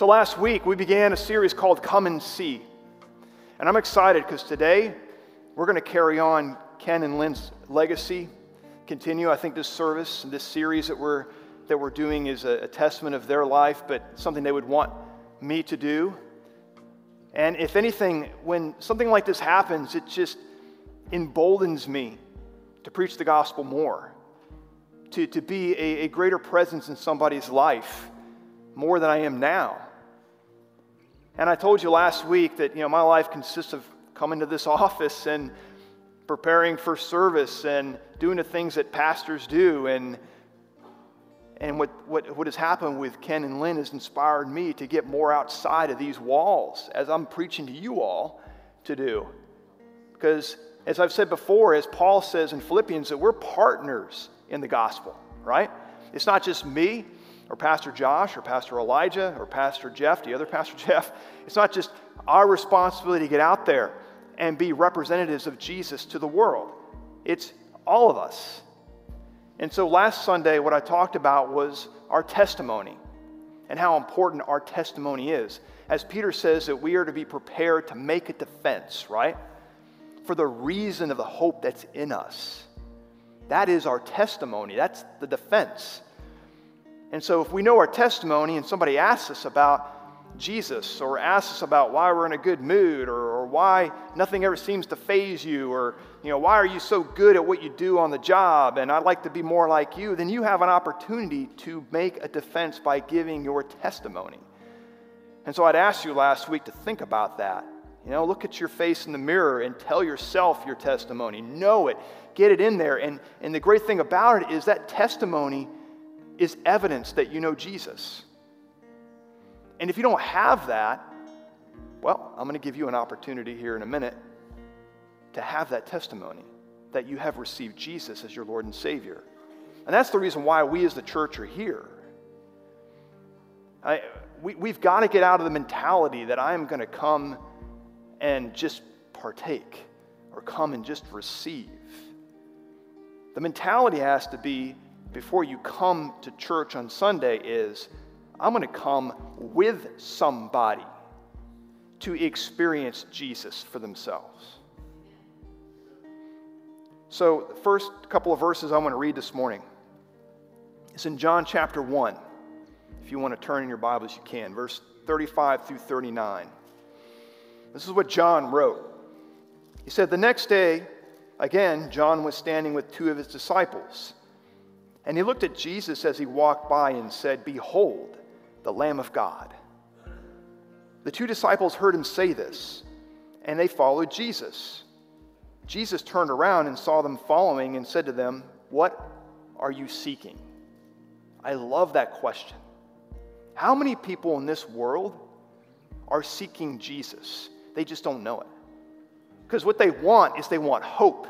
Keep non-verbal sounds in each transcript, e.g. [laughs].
So last week we began a series called Come and See. And I'm excited because today we're going to carry on Ken and Lynn's legacy, continue. I think this service, this series that we're, that we're doing is a, a testament of their life, but something they would want me to do. And if anything, when something like this happens, it just emboldens me to preach the gospel more, to, to be a, a greater presence in somebody's life more than I am now. And I told you last week that, you know, my life consists of coming to this [laughs] office and preparing for service and doing the things that pastors do. And, and what, what, what has happened with Ken and Lynn has inspired me to get more outside of these walls as I'm preaching to you all to do. Because, as I've said before, as Paul says in Philippians, that we're partners in the gospel, right? It's not just me, or Pastor Josh or Pastor Elijah or Pastor Jeff, the other [laughs] Pastor Jeff. It's not just our responsibility to get out there and be representatives of Jesus to the world, it's all of us. And so last Sunday, what I talked about was our testimony and how important our testimony is. As Peter says, that we are to be prepared to make a defense, right? For the reason of the hope that's in us. That is our testimony, that's the defense. And so, if we know our testimony and somebody asks us about Jesus or asks us about why we're in a good mood or, or, why nothing ever seems to faze you or you know why are you so good at what you do on the job and I'd like to be more like you then you have an opportunity to make a defense by giving your testimony. And so I'd ask you last week to think about that. You know, look at your face in the mirror and tell yourself your testimony. Know it. Get it in there. And, and the great thing about it is that testimony is evidence that you know Jesus. And if you don't have that, well, I'm going to give you an opportunity here in a minute to have that testimony that you have received Jesus as your Lord and Savior. And that's the reason why we as the church are here. I, we, we've got to get out of the mentality that I'm going to come and just partake or come and just receive. The mentality has to be before you come to church on Sunday is I'm going to come with somebody to experience Jesus for themselves. So, the first couple of verses I want to read this morning is in John chapter 1. If you want to turn in your Bibles, you can. Verse 35 through 39. This is what John wrote. He said, The next day, again, John was standing with two of his disciples. And he looked at Jesus as he walked by and said, Behold, the Lamb of God. The two disciples heard him say this, and they followed Jesus. Jesus turned around and saw them following and said to them, What are you seeking? I love that question. How many people in this world are seeking Jesus? They just don't know it. Because what they want is they want hope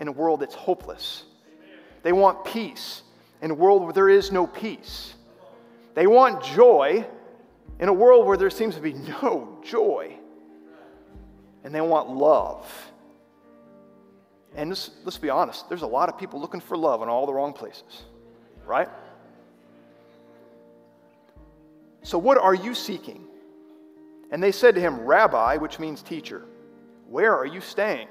in a world that's hopeless. They want peace in a world where there is no peace. They want joy in a world where there seems to be [laughs] no joy. And they want love. And this, let's be honest, there's a lot of people looking for love in all the wrong places, right? So, what are you seeking? And they said to him, Rabbi, which means teacher, where are you staying?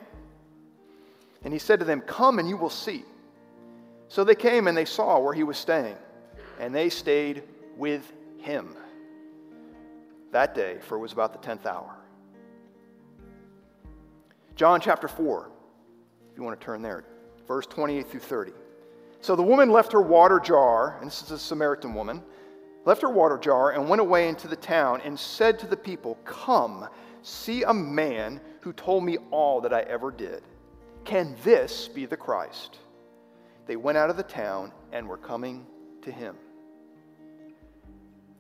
And he said to them, Come and you will see. So they came and they saw where he was staying, and they stayed with him that day, for it was about the 10th hour. John chapter 4, if you want to turn there, verse 28 through 30. So the woman left her water jar, and this is a Samaritan woman, left her water jar and went away into the town and said to the people, Come, see a man who told me all that I ever did. Can this be the Christ? They went out of the town and were coming to him.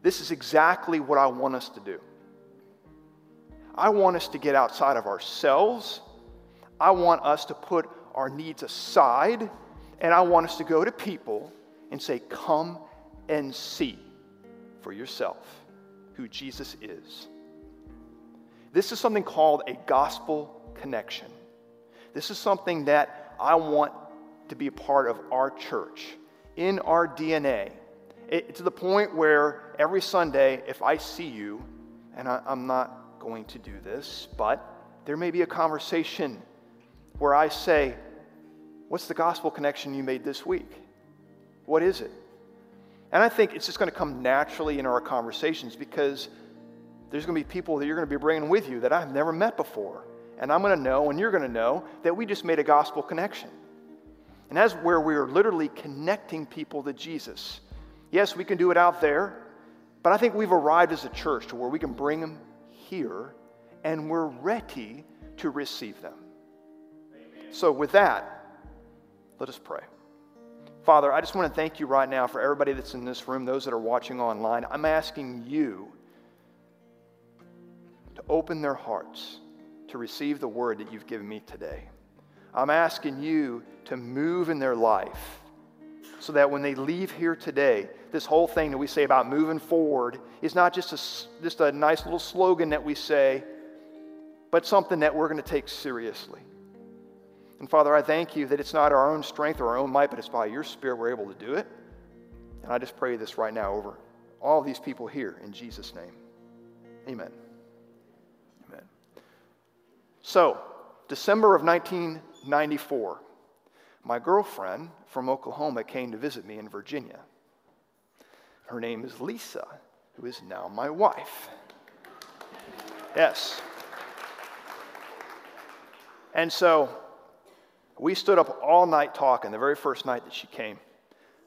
This is exactly what I want us to do. I want us to get outside of ourselves. I want us to put our needs aside. And I want us to go to people and say, Come and see for yourself who Jesus is. This is something called a gospel connection. This is something that I want to be a part of our church, in our DNA, it, to the point where every Sunday, if I see you, and I, I'm not going to do this, but there may be a conversation where I say, What's the gospel connection you made this week? What is it? And I think it's just going to come naturally in our conversations because there's going to be people that you're going to be bringing with you that I've never met before. And I'm going to know, and you're going to know, that we just made a gospel connection. And that's where we're literally connecting people to Jesus. Yes, we can do it out there, but I think we've arrived as a church to where we can bring them here and we're ready to receive them. So, with that, let us pray. Father, I just want to thank you right now for everybody that's in this room, those that are watching online. I'm asking you to open their hearts to receive the word that you've given me today. I'm asking you to move in their life so that when they leave here today, this whole thing that we say about moving forward is not just a, just a nice little slogan that we say, but something that we're going to take seriously. And Father, I thank you that it's not our own strength or our own might, but it's by your Spirit we're able to do it. And I just pray this right now over all these people here in Jesus' name. Amen. Amen. So, December of 1994, my girlfriend from Oklahoma came to visit me in Virginia. Her name is Lisa, who is now my wife. Yes. And so we stood up all night talking the very first night that she came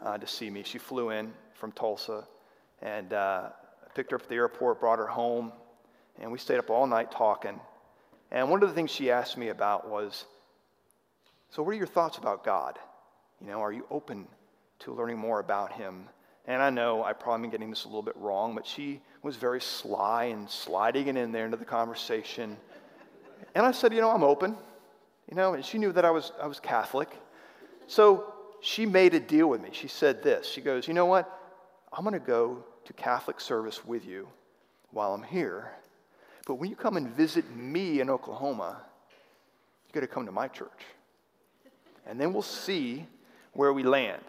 uh, to see me. She flew in from Tulsa and uh, picked her up at the airport, brought her home, and we stayed up all night talking. And one of the things she asked me about was So, what are your thoughts about God? You know, are you open to learning more about Him? And I know I probably am getting this a little bit wrong, but she was very sly and sliding it in there into the conversation. And I said, You know, I'm open. You know, and she knew that I was, I was Catholic. So she made a deal with me. She said this She goes, You know what? I'm going to go to Catholic service with you while I'm here. But when you come and visit me in Oklahoma, you got to come to my church. And then we'll see where we land.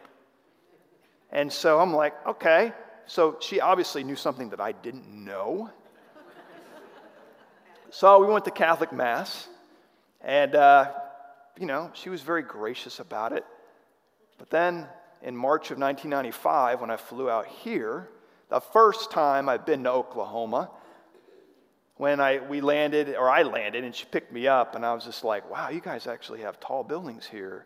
And so I'm like, okay. So she obviously knew something that I didn't know. [laughs] so we went to Catholic Mass. And, uh, you know, she was very gracious about it. But then in March of 1995, when I flew out here, the first time I've been to Oklahoma, when I, we landed, or I landed, and she picked me up, and I was just like, wow, you guys actually have tall buildings here.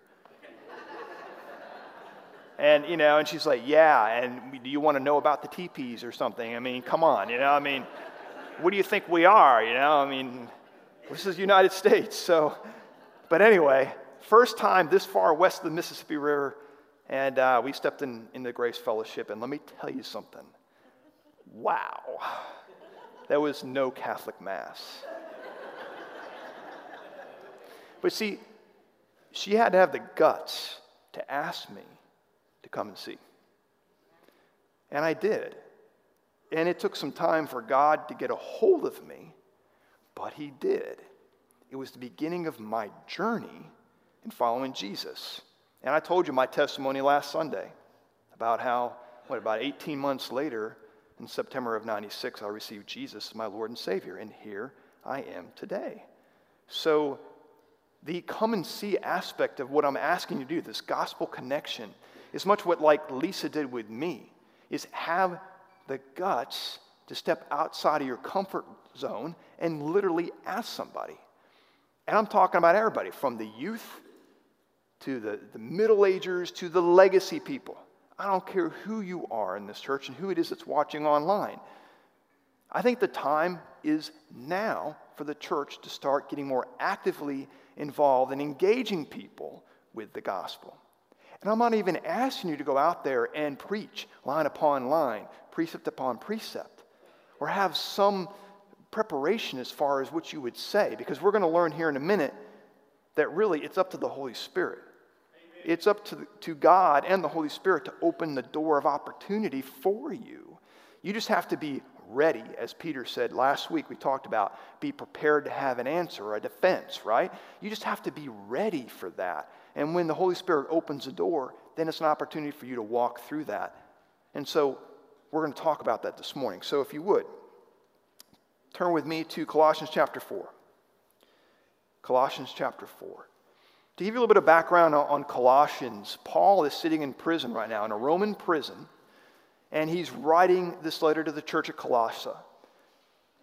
[laughs] and, you know, and she's like, yeah, and do you want to know about the teepees or something? I mean, come on, you know, I mean, what do you think we are, you know? I mean, this is the United States. So, but anyway, first time this far west of the Mississippi River, and uh, we stepped in, in the Grace Fellowship. And let me tell you something. Wow, there was no Catholic Mass. but see, she had to have the guts to ask me to come and see. And I did. And it took some time for God to get a hold of me but he did. It was the beginning of my journey in following Jesus. And I told you my testimony last Sunday about how, what, about 18 months later, in September of 96, I received Jesus as my Lord and Savior. And here I am today. So, the come and see aspect of what I'm asking you to do, this gospel connection, is much what like Lisa did with me, is have the guts to step outside of your comfort zone and literally ask somebody. And I'm talking about everybody from the youth to the, the middle agers to the legacy people. I don't care who you are in this church and who it is that's watching online. I think the time is now for the church to start getting more actively involved in engaging people with the gospel. And I'm not even asking you to go out there and preach line upon line, precept upon precept, or have some preparation as far as what you would say, because we're going to learn here in a minute that really it's up to the Holy Spirit. It's up to, to God and the Holy Spirit to open the door of opportunity for you. You just have to be ready, as Peter said last week. We talked about be prepared to have an answer or a defense, right? You just have to be ready for that. And when the Holy Spirit opens the door, then it's an opportunity for you to walk through that. And so we're going to talk about that this morning. So if you would, turn with me to Colossians chapter 4. Colossians chapter 4. To give you a little bit of background on Colossians, Paul is sitting in prison right now, in a Roman prison, and he's writing this letter to the church at Colossae.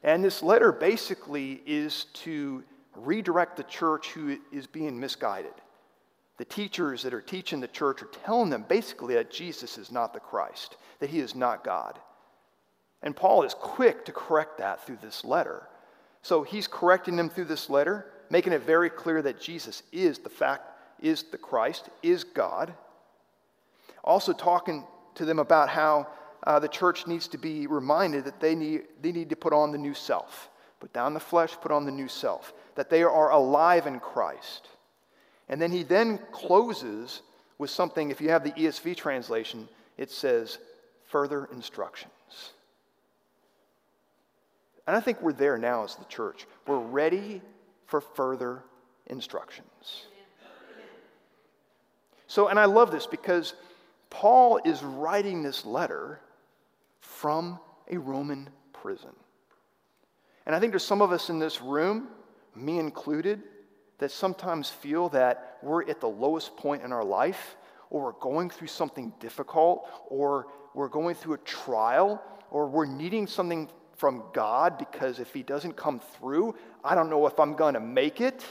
And this letter basically is to redirect the church who is being misguided. The teachers that are teaching the church are telling them basically that Jesus is not the Christ, that he is not God. And Paul is quick to correct that through this letter. So he's correcting them through this letter, making it very clear that Jesus is the fact, is the Christ, is God. Also talking to them about how uh, the church needs to be reminded that they need, they need to put on the new self. Put down the flesh, put on the new self. That they are alive in Christ. And then he then closes with something, if you have the ESV translation, it says, further instructions. And I think we're there now as the church. We're ready for further instructions. So, and I love this because Paul is writing this letter from a Roman prison. And I think there's some of us in this room, me included, that sometimes feel that we're at the lowest point in our life, or we're going through something difficult, or we're going through a trial, or we're needing something from God because if He doesn't come through, I don't know if I'm going to make it.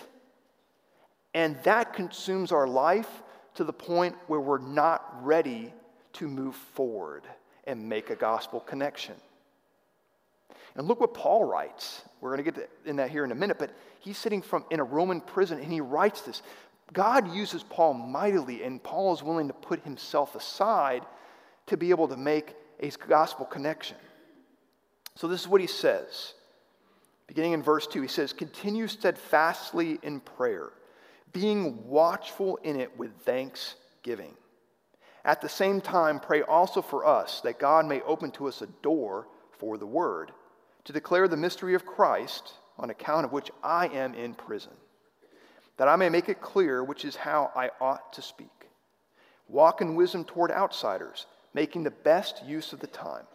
And that consumes our life to the point where we're not ready to move forward and make a gospel connection. And look what Paul writes. We're going to get in that here in a minute, but he's sitting from in a Roman prison and he writes this. God uses Paul mightily, and Paul is willing to put himself aside to be able to make a gospel connection. So, this is what he says. Beginning in verse 2, he says, Continue steadfastly in prayer, being watchful in it with thanksgiving. At the same time, pray also for us that God may open to us a door for the word to declare the mystery of Christ, on account of which I am in prison, that I may make it clear which is how I ought to speak. Walk in wisdom toward outsiders, making the best use of the time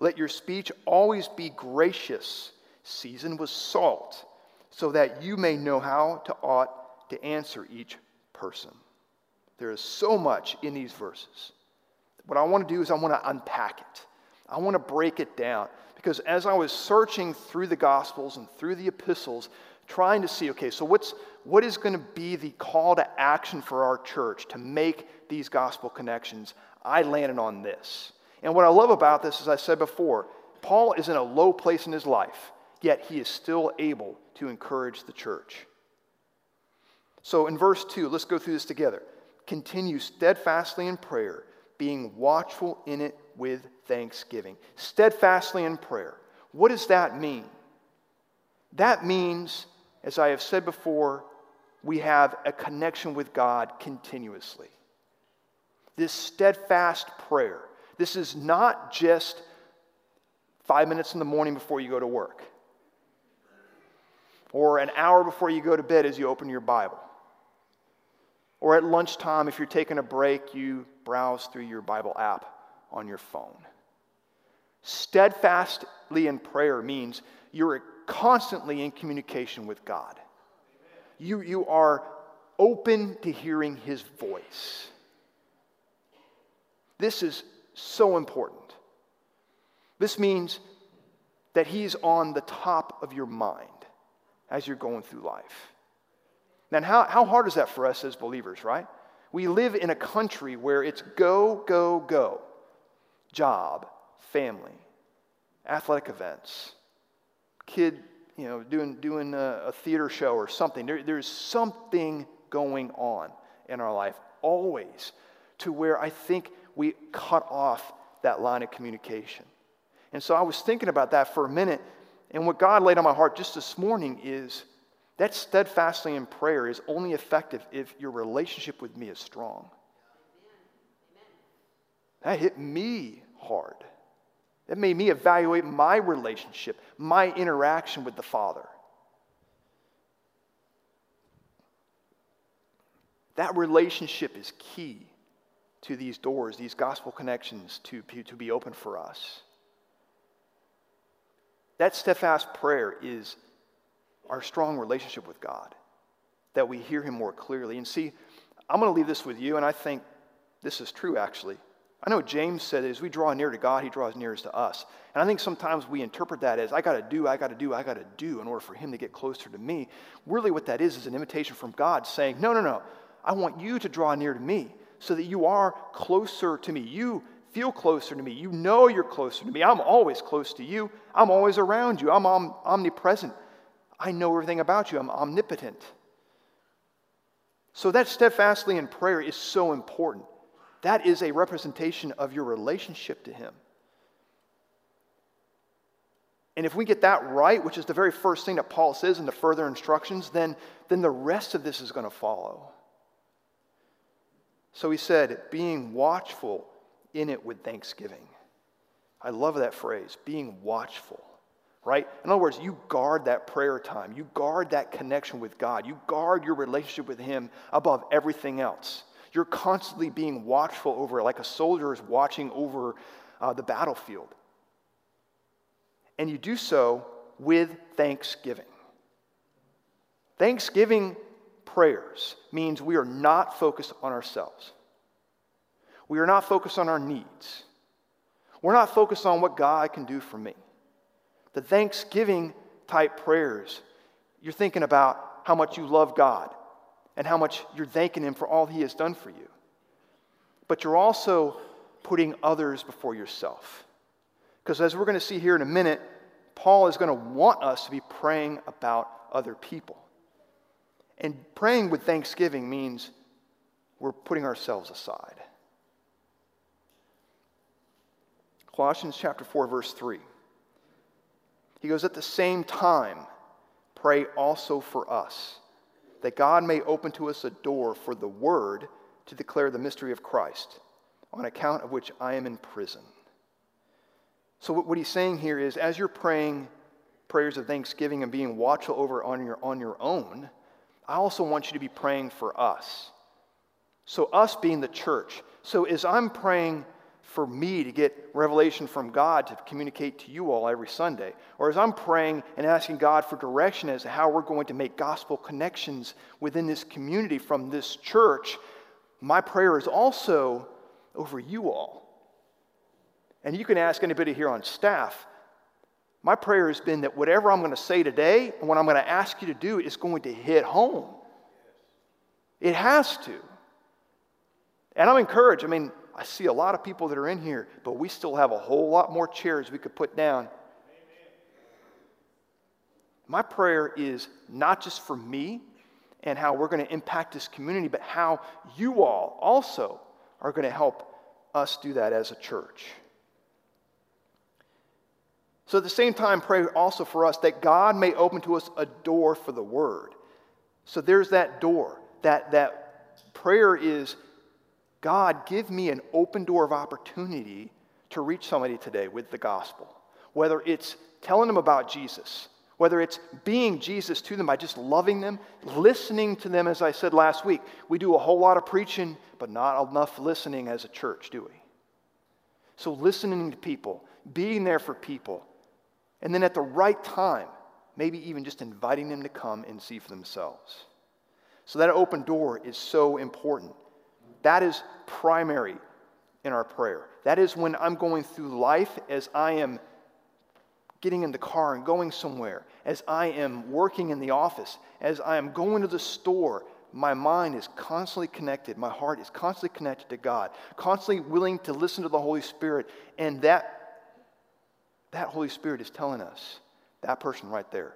let your speech always be gracious, seasoned with salt, so that you may know how to ought to answer each person. There is so much in these verses. What I want to do is I want to unpack it. I want to break it down because as I was searching through the Gospels and through the epistles, trying to see, okay, so what's what is going to be the call to action for our church to make these gospel connections? I landed on this. And what I love about this, as I said before, Paul is in a low place in his life, yet he is still able to encourage the church. So in verse 2, let's go through this together. Continue steadfastly in prayer, being watchful in it with thanksgiving. Steadfastly in prayer. What does that mean? That means, as I have said before, we have a connection with God continuously. This steadfast prayer this is not just five minutes in the morning before you go to work, or an hour before you go to bed as you open your Bible, or at lunchtime if you're taking a break, you browse through your Bible app on your phone. Steadfastly in prayer means you're constantly in communication with God. You, you are open to hearing His voice. This is so important. This means that He's on the top of your mind as you're going through life. Now, how, how hard is that for us as believers, right? We live in a country where it's go, go, go job, family, athletic events, kid, you know, doing, doing a, a theater show or something. There, there's something going on in our life always to where I think we cut off that line of communication. And so I was thinking about that for a minute, and what God laid on my heart just this morning is that steadfastly in prayer is only effective if your relationship with me is strong. That hit me hard. That made me evaluate my relationship, my interaction with the Father. That relationship is key to these doors, these gospel connections to, to be open for us. That steadfast prayer is our strong relationship with God, that we hear Him more clearly. And see, I'm going to leave this with you, and I think this is true actually. I know James said as we draw near to God, He draws nearest to us. And I think sometimes we interpret that as I got to do, I got to do, I got to do in order for Him to get closer to me. Really, what that is is an invitation from God saying, No, no, no. I want you to draw near to me so that you are closer to me. You feel closer to me. You know you're closer to me. I'm always close to you. I'm always around you. I'm om- omnipresent. I know everything about you. I'm omnipotent. So, that steadfastly in prayer is so important. That is a representation of your relationship to Him. And if we get that right, which is the very first thing that Paul says in the further instructions, then, then the rest of this is going to follow. So he said, being watchful in it with thanksgiving. I love that phrase, being watchful, right? In other words, you guard that prayer time, you guard that connection with God, you guard your relationship with Him above everything else. You're constantly being watchful over it, like a soldier is watching over uh, the battlefield. And you do so with thanksgiving. Thanksgiving prayers means we are not focused on ourselves. We are not focused on our needs. We're not focused on what God can do for me. The thanksgiving type prayers, you're thinking about how much you love God and how much you're thanking Him for all He has done for you. But you're also putting others before yourself. Because as we're going to see here in a minute, Paul is going to want us to be praying about other people. And praying with thanksgiving means we're putting ourselves aside. Colossians chapter 4, verse 3. He goes, At the same time, pray also for us, that God may open to us a door for the word to declare the mystery of Christ, on account of which I am in prison. So, what he's saying here is, as you're praying prayers of thanksgiving and being watchful over on your, on your own, I also want you to be praying for us. So, us being the church. So, as I'm praying for me to get revelation from God to communicate to you all every Sunday. Or as I'm praying and asking God for direction as to how we're going to make gospel connections within this community from this church, my prayer is also over you all. And you can ask anybody here on staff. My prayer has been that whatever I'm going to say today and what I'm going to ask you to do is going to hit home. It has to. And I'm encouraged. I mean, I see a lot of people that are in here, but we still have a whole lot more chairs we could put down. My prayer is not just for me and how we're going to impact this community, but how you all also are going to help us do that as a church. So at the same time, pray also for us that God may open to us a door for the word. So there's that door. That, that prayer is God, give me an open door of opportunity to reach somebody today with the gospel. Whether it's telling them about Jesus, whether it's being Jesus to them by just loving them, listening to them, as I said last week. We do a whole lot of preaching, but not enough listening as a church, do we? So, listening to people, being there for people, and then at the right time, maybe even just inviting them to come and see for themselves. So, that open door is so important. That is primary in our prayer. That is when I'm going through life as I am getting in the car and going somewhere, as I am working in the office, as I am going to the store. My mind is constantly connected. My heart is constantly connected to God, constantly willing to listen to the Holy Spirit. And that, that Holy Spirit is telling us, that person right there,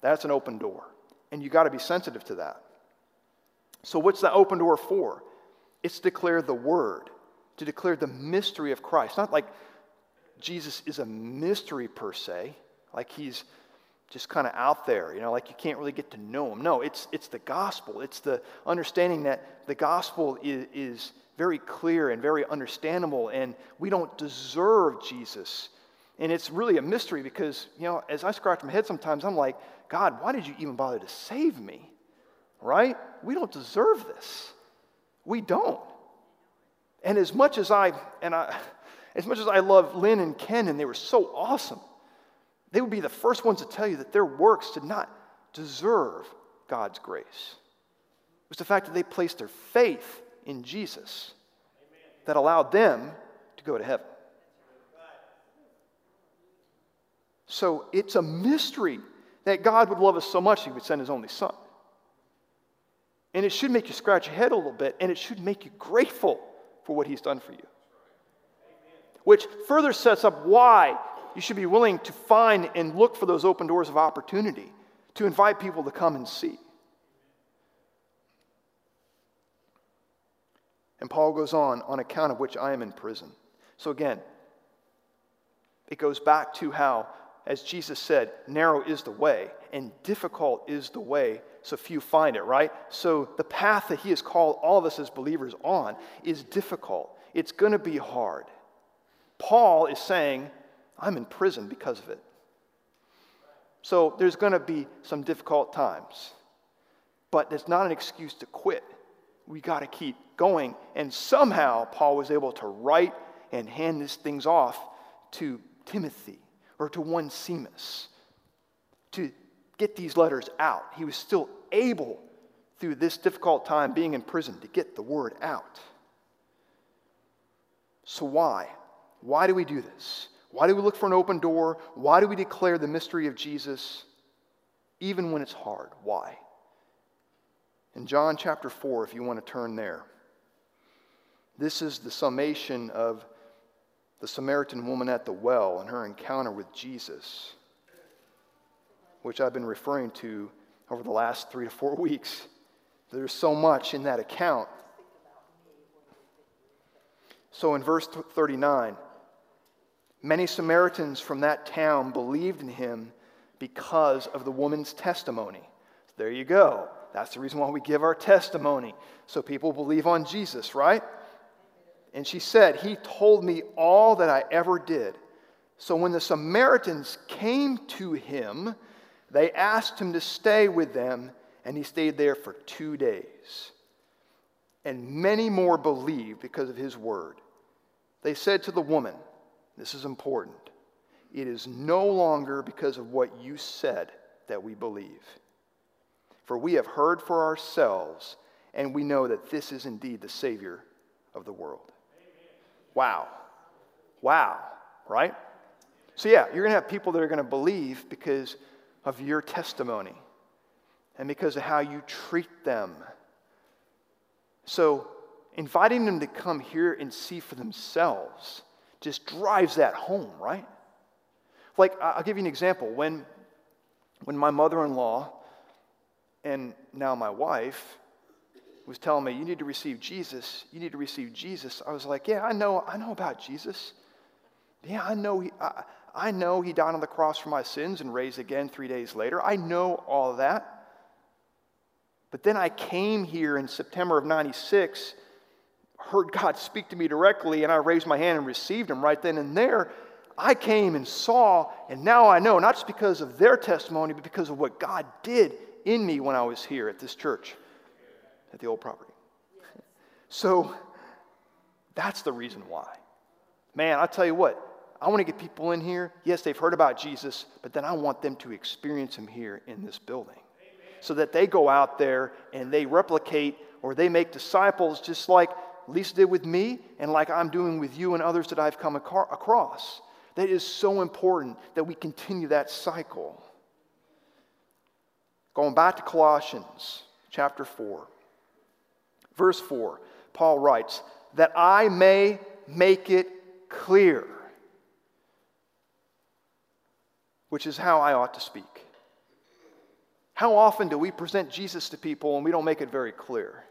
that's an open door. And you got to be sensitive to that. So, what's that open door for? It's to declare the word, to declare the mystery of Christ. Not like Jesus is a mystery per se, like he's just kind of out there, you know, like you can't really get to know him. No, it's, it's the gospel. It's the understanding that the gospel is, is very clear and very understandable, and we don't deserve Jesus. And it's really a mystery because, you know, as I scratch my head sometimes, I'm like, God, why did you even bother to save me? right? We don't deserve this. We don't. And as much as I and I as much as I love Lynn and Ken and they were so awesome, they would be the first ones to tell you that their works did not deserve God's grace. It was the fact that they placed their faith in Jesus that allowed them to go to heaven. So it's a mystery that God would love us so much he would send his only son. And it should make you scratch your head a little bit, and it should make you grateful for what he's done for you. Which further sets up why you should be willing to find and look for those open doors of opportunity to invite people to come and see. And Paul goes on, on account of which I am in prison. So again, it goes back to how, as Jesus said, narrow is the way and difficult is the way, so few find it, right? So the path that he has called all of us as believers on is difficult. It's going to be hard. Paul is saying, I'm in prison because of it. So there's going to be some difficult times, but it's not an excuse to quit. We got to keep going. And somehow Paul was able to write and hand these things off to Timothy or to Onesimus to get these letters out. He was still able, through this difficult time being in prison, to get the word out. So, why? Why do we do this? Why do we look for an open door? Why do we declare the mystery of Jesus, even when it's hard? Why? In John chapter 4, if you want to turn there, this is the summation of the Samaritan woman at the well and her encounter with Jesus, which I've been referring to over the last three to four [laughs] weeks. There's so much in that account. So in verse 39, many Samaritans from that town believed in him because of the woman's testimony. There you go. That's the reason why we give our testimony, so people believe on Jesus, right? And she said, He told me all that I ever did. So when the Samaritans came to him, they asked him to stay with them, and he stayed there for two days. And many more believed because of his word. They said to the woman, This is important. It is no longer because of what you said that we believe. For we have heard for ourselves, and we know that this is indeed the Savior of the world. Wow. Wow. Right? So, yeah, you're going to have people that are going to believe because of your testimony and because of how you treat them. So, inviting them to come here and see for themselves just drives that home, right? Like, I'll give you an example. When, when my mother in law and now my wife was telling me, you need to receive Jesus, you need to receive Jesus, I was like, yeah, I know, I know about Jesus. Yeah, I know he, I, I know he died on the cross for my sins and raised again three days later. I know all that. But then I came here in September of 96, heard God [laughs] speak to me directly, and I raised my hand and received him right then and there. I came and saw, and now I know, not just because of their testimony, but because of what God did in me when I was here at this church at the old property. So that's the reason why. Man, i tell you what, I want to get people in here. Yes, they've heard about Jesus, but then I want them to experience him here in this building. So that they go out there and they replicate or they make disciples just like Lisa did with me and like I'm doing with you and others that I've come across. That is so important that we continue that cycle. Going back to Colossians chapter 4. Verse 4, Paul writes, that I may make it clear, which is how I ought to speak. How often do we present Jesus to people and we don't make it very clear?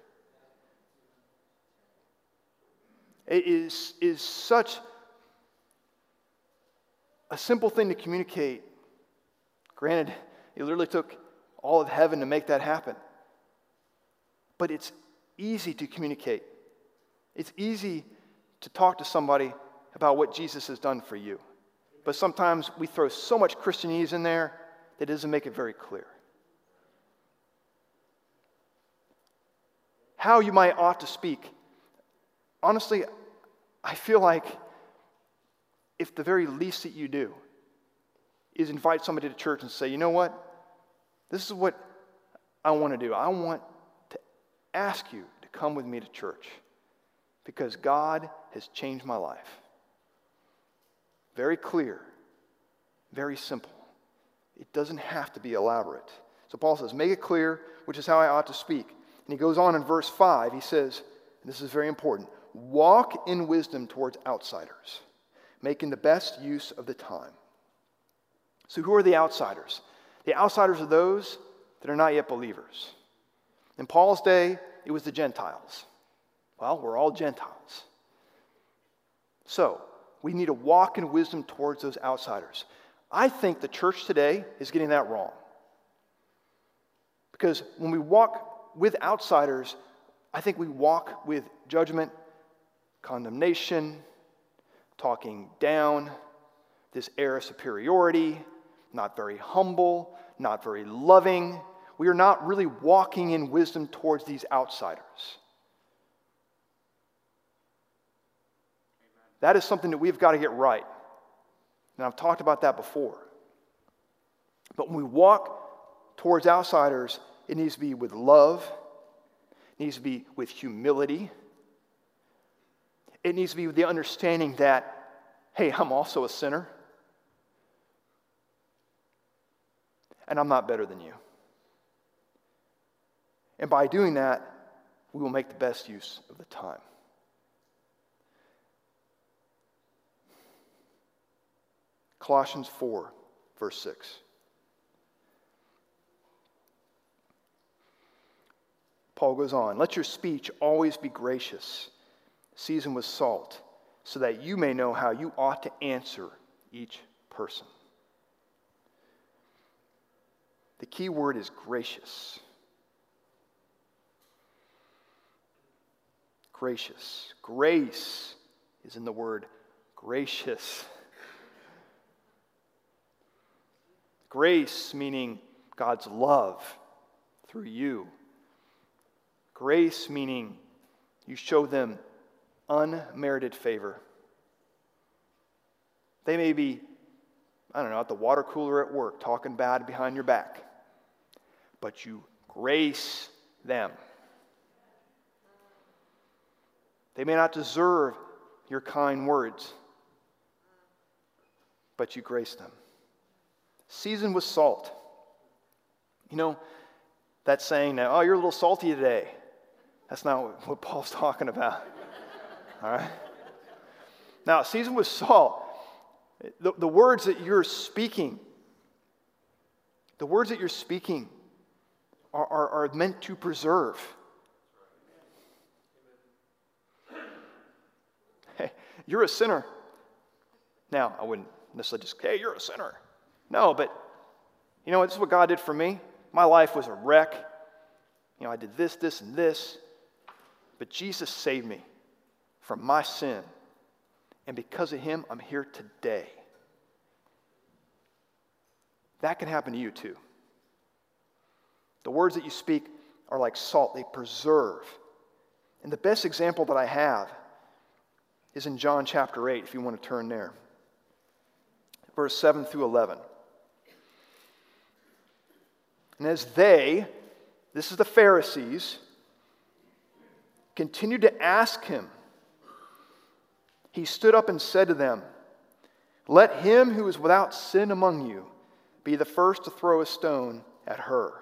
It is, is such a simple thing to communicate. Granted, it literally took all of heaven to make that happen. But it's easy to communicate. It's easy to talk to somebody about what Jesus has done for you. But sometimes we throw so much Christianese in there that it doesn't make it very clear. How you might ought to speak. Honestly, I feel like if the very least that you do is invite somebody to church and say, you know what? This is what I want to do. I want to ask you to come with me to church because God has changed my life. Very clear, very simple. It doesn't have to be elaborate. So Paul says, Make it clear, which is how I ought to speak. And he goes on in verse 5, he says, this is very important walk in wisdom towards outsiders, making the best use of the time. So, who are the outsiders? The outsiders are those that are not yet believers. In Paul's day, it was the Gentiles. Well, we're all Gentiles. So, we need to walk in wisdom towards those outsiders. I think the church today is getting that wrong. Because when we walk with outsiders, I think we walk with judgment, condemnation, talking down, this air of superiority, not very humble, not very loving. We are not really walking in wisdom towards these outsiders. That is something that we've got to get right. And I've talked about that before. But when we walk towards outsiders, it needs to be with love, it needs to be with humility, it needs to be with the understanding that, hey, I'm also a sinner. And I'm not better than you. And by doing that, we will make the best use of the time. Colossians 4, verse 6. Paul goes on, let your speech always be gracious, seasoned with salt, so that you may know how you ought to answer each person. The key word is gracious. Gracious. Grace is in the word gracious. Grace meaning God's love through you. Grace meaning you show them unmerited favor. They may be, I don't know, at the water cooler at work talking bad behind your back, but you grace them. They may not deserve your kind words, but you grace them Season with salt. You know, that saying that, oh, you're a little salty today. That's not what Paul's [laughs] talking about. All right? Now, season with salt, the, the words that you're speaking, the words that you're speaking are, are, are meant to preserve. Hey, you're a sinner. Now, I wouldn't necessarily just, hey, you're a sinner. No, but you know, this is what God did for me. My life was a wreck. You know, I did this, this, and this. But Jesus saved me from my sin. And because of him, I'm here today. That can happen to you too. The words that you speak are like salt, they preserve. And the best example that I have is in John chapter 8, if you want to turn there, verse 7 through 11. And as they, this is the Pharisees, continued to ask him, he stood up and said to them, Let him who is without sin among you be the first to throw a stone at her.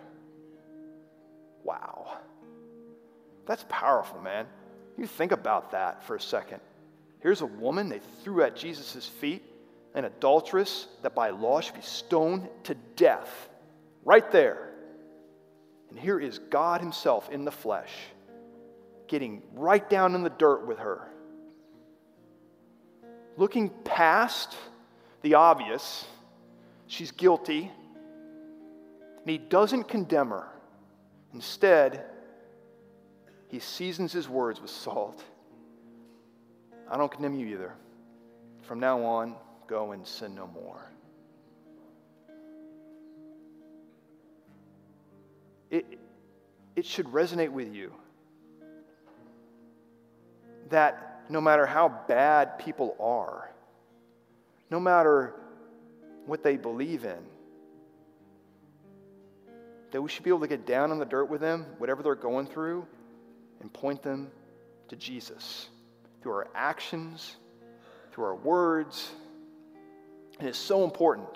Wow. That's powerful, man. You think about that for a second. Here's a woman they threw at Jesus' feet an adulteress that by law should be stoned to death. Right there. And here is God Himself in the flesh, getting right down in the dirt with her. Looking past the obvious, she's guilty, and he doesn't condemn her. Instead, he seasons his words with salt. I don't condemn you either. From now on, go and sin no more. It, it should resonate with you that no matter how bad people are, no matter what they believe in, that we should be able to get down on the dirt with them, whatever they're going through, and point them to Jesus through our actions, through our words. And it's so important